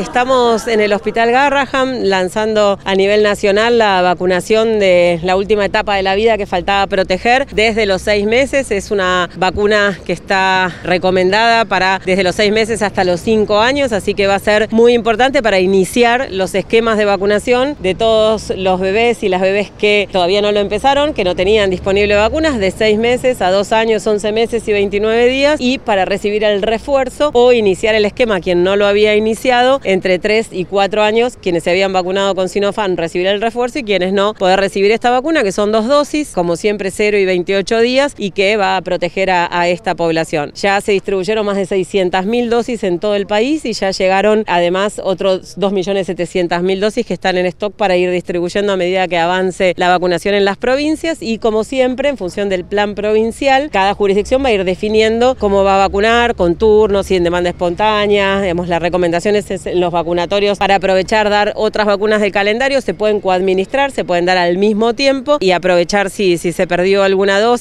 estamos en el Hospital Garraham lanzando a nivel nacional la vacunación de la última etapa de la vida que faltaba proteger desde los seis meses. Es una vacuna que está recomendada para desde los seis meses hasta los cinco años, así que va a ser muy importante para iniciar los esquemas de vacunación de todos los bebés y las bebés que todavía no lo empezaron, que no tenían disponible vacunas de seis meses a dos años, once meses y 29 días y para recibir el refuerzo o iniciar el esquema quien no lo había iniciado entre 3 y 4 años, quienes se habían vacunado con Sinopharm recibir el refuerzo y quienes no poder recibir esta vacuna, que son dos dosis, como siempre 0 y 28 días, y que va a proteger a, esta población. Ya se distribuyeron más de 600.000 dosis en todo el país y ya llegaron además otros 2.700.000 dosis que están en stock para ir distribuyendo a medida que avance la vacunación en las provincias y como siempre en función del plan provincial, cada jurisdicción va a ir definiendo cómo va a vacunar, con turnos y en demanda espontánea, digamos, la recomendación es en los vacunatorios para aprovechar dar otras vacunas del calendario, se pueden coadministrar, se pueden dar al mismo tiempo y aprovechar si, si se perdió alguna dosis.